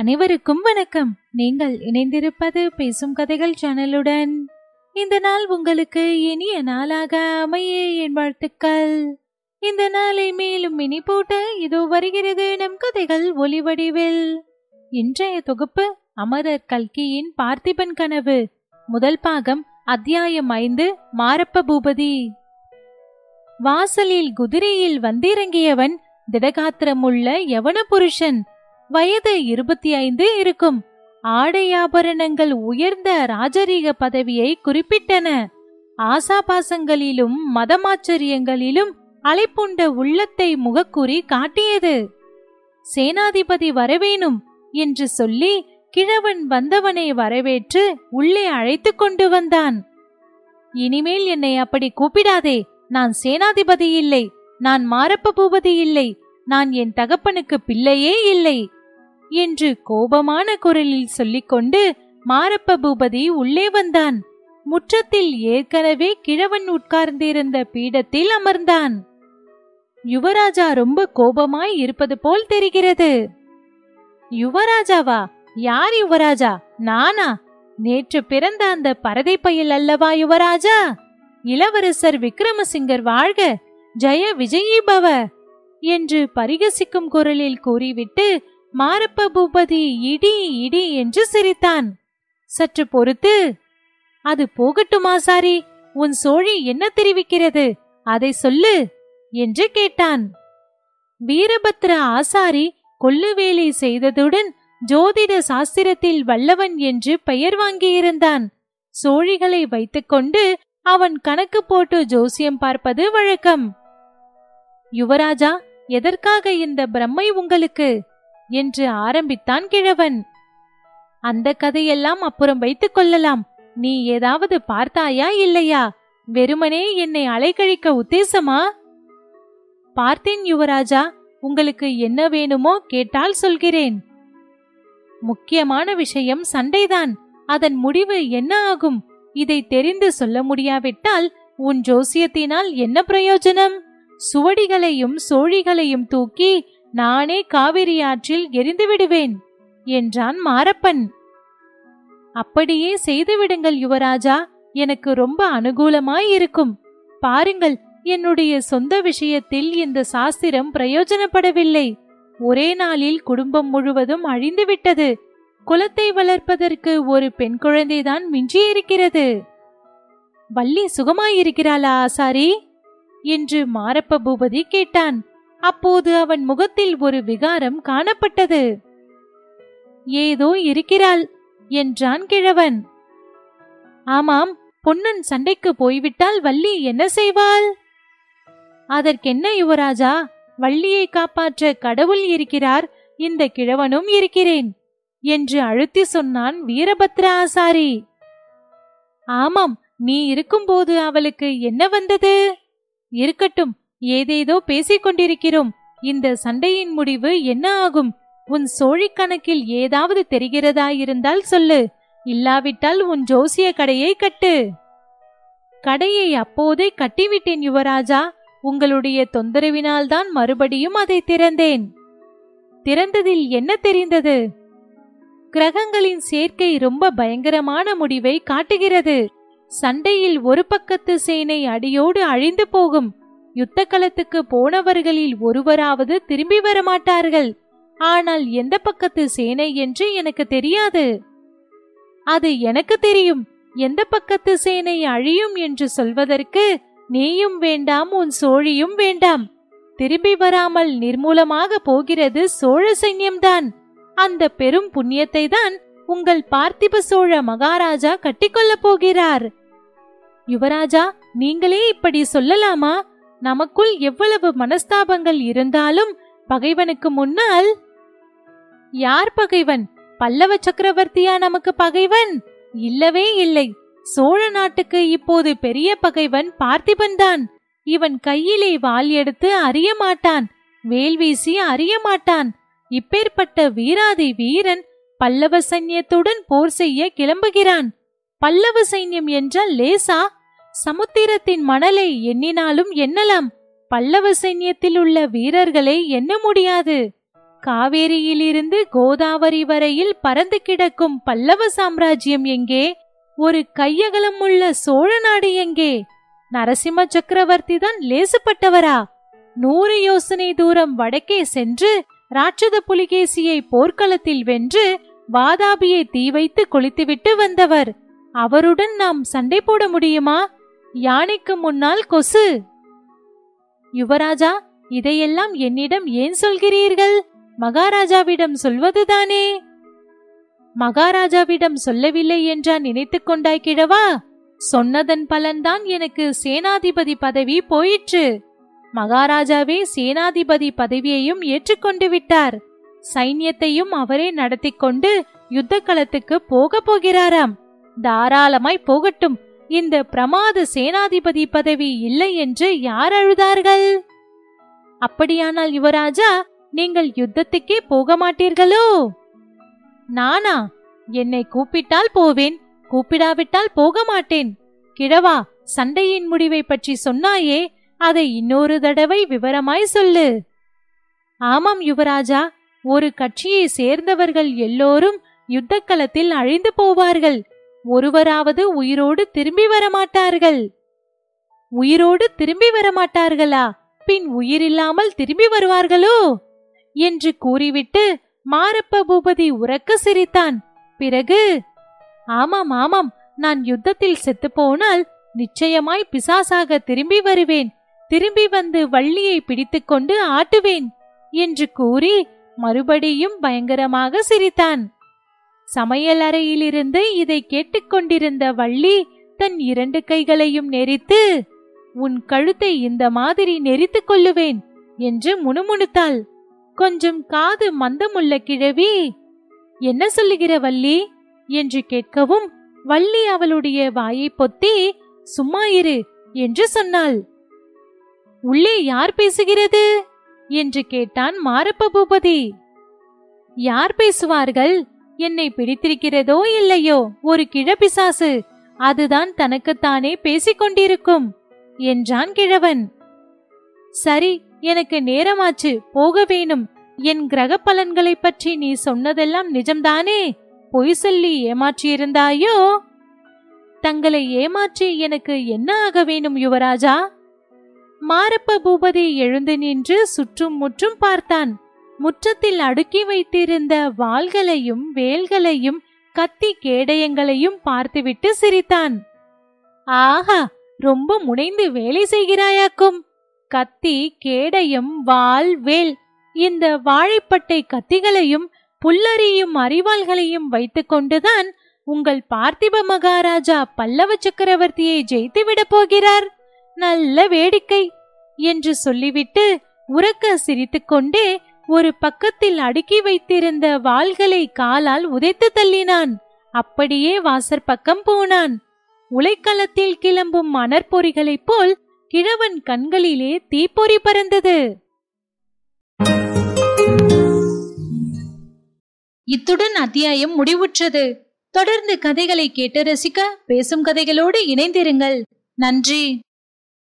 அனைவருக்கும் வணக்கம். நீங்கள் இணைந்திருப்பது பேசும் கதைகள் சேனலுடன். இந்த நாள் உங்களுக்கு இனிய நாளாக அமைய என் வாழ்த்துக்கள். இந்த நாளை மேலும் இனி போட்ட இதோ வருகிறது நம் கதைகள் ஒளிவடிவில் இன்றைய தொகுப்பு அமரர் கல்கியின் பார்த்திபன் கனவு. முதல் பாகம் அத்தியாயம் ஐந்து மாரப்ப பூபதி. வாசலில் குதிரையில் வந்திறங்கியவன் திடகாத்திரமுள்ள யவன புருஷன். வயது இருபத்தி ஐந்து இருக்கும். ஆடை ஆபரணங்கள் உயர்ந்த ராஜரீக பதவியை குறிப்பிட்டன. ஆசாபாசங்களிலும் மதமாச்சரியங்களிலும் அலைப்புண்ட உள்ளத்தை முகக்குறி காட்டியது. சேனாதிபதி வரவேணும் என்று சொல்லி கிழவன் வந்தவனை வரவேற்று உள்ளே அழைத்து கொண்டு வந்தான். இனிமேல் என்னை அப்படி கூப்பிடாதே நான் சேனாதிபதி இல்லை நான் மாரப்ப பூபதி இல்லை நான் என் தகப்பனுக்கு பிள்ளையே இல்லை. என்று கோபமான குரலில் சொல்லிக்கொண்டு மாரப்ப பூபதி உள்ளே வந்தான். முற்றத்தில் ஏற்கனவே கிழவன் உட்கார்ந்திருந்த பீடத்தில் அமர்ந்தான். யுவராஜா ரொம்ப கோபமாய் இருப்பது போல் தெரிகிறது. யுவராஜாவா? யார் யுவராஜா? நானா? நேற்று பிறந்த அந்த பரதை பயில் அல்லவா யுவராஜா? இளவரசர் விக்ரமசிங்கர் வாழ்க! ஜெய விஜயீபவ! என்று பரிகசிக்கும் குரலில் கூறிவிட்டு மாரப்ப பூபதி இடி இடி என்று சிரித்தான். சற்று பொறுத்து அது போகட்டுமா சாரி உன் சோழி என்ன தெரிவிக்கிறது அதை சொல்லு என்று கேட்டான். வீரபத்ர ஆசாரி கொல்லுவேலி செய்ததுடன் ஜோதிட சாஸ்திரத்தில் வல்லவன் என்று பெயர் வாங்கியிருந்தான். சோழிகளை வைத்துக்கொண்டு அவன் கணக்கு போட்டு ஜோசியம் பார்ப்பது வழக்கம். யுவராஜா எதற்காக இந்த பிரம்மை உங்களுக்கு? என்று ஆரம்பித்தான் கிழவன். அந்த கதையெல்லாம் அப்புறம் வைத்துக் கொள்ளலாம். நீ ஏதாவது பார்த்தாயா இல்லையா? வெறுமனே என்னை அலைக்கழிக்க உத்தேசமா? பார்த்தேன் யுவராஜா உங்களுக்கு என்ன வேணுமோ கேட்டால் சொல்கிறேன். முக்கியமான விஷயம் சண்டைதான். அதன் முடிவு என்ன ஆகும்? இதை தெரிந்து சொல்ல முடியாவிட்டால் உன் ஜோசியத்தினால் என்ன பிரயோஜனம்? சுவடிகளையும் சோழிகளையும் தூக்கி நானே காவிரி ஆற்றில் எரிந்து விடுவேன் என்றான் மாரப்பன். அப்படியே செய்துவிடுங்கள் யுவராஜா எனக்கு ரொம்ப அனுகூலமாய் இருக்கும் பாருங்கள் என்னுடைய சொந்த விஷயத்தில் இந்த சாஸ்திரம் பிரயோஜனப்படவில்லை. ஒரே நாளில் குடும்பம் முழுவதும் அழிந்துவிட்டது குலத்தை வளர்ப்பதற்கு ஒரு பெண் குழந்தைதான் மிஞ்சியிருக்கிறது. வள்ளி சுகமாயிருக்கிறாளா ஆசாரி? என்று மாரப்ப பூபதி கேட்டான். அப்போது அவன் முகத்தில் ஒரு விகாரம் காணப்பட்டது. ஏதோ இருக்கிறாள் என்றான் கிழவன். ஆமாம் பொன்னன் சண்டைக்கு போய்விட்டால் வள்ளி என்ன செய்வாள்? அதற்கென்ன யுவராஜா வள்ளியை காப்பாற்ற கடவுள் இருக்கிறார் இந்த கிழவனும் இருக்கிறேன் என்று அழுத்தி சொன்னான் வீரபத்ர ஆசாரி ஆமாம் நீ இருக்கும்போது அவளுக்கு என்ன வந்தது? இருக்கட்டும் ஏதேதோ பேசிக் கொண்டிருக்கிறோம் இந்த சண்டையின் முடிவு என்ன ஆகும்? உன் சோழிக் கணக்கில் ஏதாவது தெரிகிறதா இருந்தால் சொல்லு. இல்லாவிட்டால் உன் ஜோசிய கடையை கட்டு. கடையை அப்போதே கட்டிவிட்டேன் யுவராஜா. உங்களுடைய தொந்தரவினால்தான் மறுபடியும் அதை திறந்தேன். திறந்ததில் என்ன தெரிந்தது? கிரகங்களின் சேர்க்கை ரொம்ப பயங்கரமான முடிவை காட்டுகிறது. சண்டையில் ஒரு பக்கத்து சேனை அடியோடு அழிந்து போகும். யுத்த களத்துக்கு போனவர்களில் ஒருவராவது திரும்பி வரமாட்டார்கள். ஆனால் எந்த பக்கத்து சேனை என்று எனக்கு தெரியாது. அது எனக்கு தெரியும். எந்த பக்கத்து சேனை அழியும் என்று சொல்வதற்கு நீயும் வேண்டாம் உன் சோழியும் வேண்டாம். திரும்பி வராமல் நிர்மூலமாக போகிறது சோழ சைன்யம்தான். அந்த பெரும் புண்ணியத்தை தான் உங்கள் பார்த்திப சோழ மகாராஜா கட்டிக்கொள்ளப் போகிறார். யுவராஜா நீங்களே இப்படி சொல்லலாமா? நமக்குள் எவ்வளவு மனஸ்தாபங்கள் இருந்தாலும் பகைவனுக்கு முன்னால். யார் பகைவன்? பல்லவ சக்கரவர்த்தியா நமக்கு பகைவன்? இல்லவே இல்லை. சோழ நாட்டுக்கு இப்போது பெரிய பகைவன் பார்த்திபன் தான். இவன் கையிலே வாள் எடுத்து அறிய மாட்டான். வேல் வீசி அறிய மாட்டான். இப்பேற்பட்ட வீராதி வீரன் பல்லவ சைன்யத்துடன் போர் செய்ய கிளம்புகிறான். பல்லவ சைன்யம் என்றால் லேசா சமுத்திரத்தின் மணலை எண்ணினாலும் எண்ணலாம் பல்லவ சைன்யத்தில் உள்ள வீரர்களை எண்ண முடியாது. காவேரியிலிருந்து கோதாவரி வரையில் பறந்து கிடக்கும் பல்லவ சாம்ராஜ்யம் எங்கே? ஒரு கையகலம் உள்ள சோழ நாடு எங்கே? நரசிம்ம சக்கரவர்த்தி தான் லேசுப்பட்டவரா? நூறு யோசனை தூரம் வடக்கே சென்று ராட்சத புலிகேசியை போர்க்களத்தில் வென்று வாதாபியை தீ வைத்து குளித்துவிட்டு வந்தவர். அவருடன் நாம் சண்டை போட முடியுமா? யானைக்கு முன்னால் கொசு. யுவராஜா இதையெல்லாம் என்னிடம் ஏன் சொல்கிறீர்கள்? மகாராஜாவிடம் சொல்வதுதானே? மகாராஜாவிடம் சொல்லவில்லை என்றா நினைத்துக் கொண்டாய் கிழவா சொன்னதன் பலன்தான் எனக்கு சேனாதிபதி பதவி போயிற்று. மகாராஜாவே சேனாதிபதி பதவியையும் ஏற்றுக்கொண்டு விட்டார். சைன்யத்தையும் அவரே நடத்தி கொண்டு யுத்த களத்துக்கு போக போகிறாராம். தாராளமாய் போகட்டும் இந்த பிரமாத சேனாதிபதி பதவி இல்லை என்று யார் அழுதார்கள்? அப்படியானால் யுவராஜா நீங்கள் யுத்தத்துக்கே போக மாட்டீர்களோ? நானா என்னை கூப்பிட்டால் போவேன் கூப்பிடாவிட்டால் போக மாட்டேன். கிழவா சண்டையின் முடிவை பற்றி சொன்னாயே அதை இன்னொரு தடவை விவரமாய் சொல்லு. ஆமாம் யுவராஜா ஒரு கட்சியை சேர்ந்தவர்கள் எல்லோரும் யுத்தக்களத்தில் அழிந்து போவார்கள். ஒருவராவது உயிரோடு திரும்பி வரமாட்டார்கள். உயிரோடு திரும்பி வரமாட்டார்களா? பின் உயிரில்லாமல் திரும்பி வருவார்களோ? என்று கூறிவிட்டு மாரப்ப பூபதி உறக்க சிரித்தான். பிறகு ஆமாம் ஆமாம் நான் யுத்தத்தில் செத்துப்போனால் நிச்சயமாய் பிசாசாக திரும்பி வருவேன். திரும்பி வந்து வள்ளியை பிடித்துக்கொண்டு ஆட்டுவேன் என்று கூறி மறுபடியும் பயங்கரமாக சிரித்தான். சமையல் அறையிலிருந்து இதை கேட்டுக்கொண்டிருந்த வள்ளி தன் இரண்டு கைகளையும் நெரித்து உன் கழுத்தை இந்த மாதிரி நெரித்துக் கொள்ளுவேன் என்று முணுமுணுத்தாள். கொஞ்சம் காது மந்தமுள்ள கிழவி என்ன சொல்லுகிற வள்ளி? என்று கேட்கவும் வள்ளி அவளுடைய வாயை பொத்தி சும்மா இரு என்று சொன்னாள். உள்ளே யார் பேசுகிறது? என்று கேட்டான் மாரப்ப பூபதி. யார் பேசுவார்கள்? என்னை பிடித்திருக்கிறதோ இல்லையோ? ஒரு கிழபிசாசு அதுதான் தனக்குத்தானே பேசிக் கொண்டிருக்கும் என்றான் கிழவன். சரி எனக்கு நேரமாச்சு போக வேணும். என் கிரக பலன்களை பற்றி நீ சொன்னதெல்லாம் நிஜம்தானே? பொய் சொல்லி ஏமாற்றியிருந்தாயோ? தங்களை ஏமாற்றி எனக்கு என்ன ஆக வேணும் யுவராஜா? மாரப்ப பூபதி எழுந்து நின்று சுற்றும் முற்றும் பார்த்தான். முற்றத்தில் அடுக்கி வைத்திருந்த வாள்களையும் வேல்களையும் கத்தி கேடயங்களையும் பார்த்துவிட்டு சிரித்தான். ஆஹா ரொம்ப முனைந்து வேலை செய்கிறாயாக்கும். கத்தி கேடயம் வாள் வேல் இந்த வாழைப்பட்டை கத்திகளையும் புல்லறியும் அறிவாள்களையும் வைத்துக்கொண்டுதான் உங்கள் பார்த்திப மகாராஜா பல்லவ சக்கரவர்த்தியை ஜெயித்து விடப் போகிறார். நல்ல வேடிக்கை என்று சொல்லிவிட்டு உறக்க சிரித்துக்கொண்டே ஒரு பக்கத்தில் அடுக்கி வைத்திருந்த வாள்களை காலால் உதைத்து தள்ளினான். அப்படியே வாசற் பக்கம் போனான். உலைக்களத்தில் கிளம்பும் மணற்பொறிகளைப் போல் கிழவன் கண்களிலே தீப்பொறி பறந்தது. இத்துடன் அத்தியாயம் முடிவுற்றது. தொடர்ந்து கதைகளை கேட்டு ரசிக்க பேசும் கதைகளோடு இணைந்திருங்கள். நன்றி.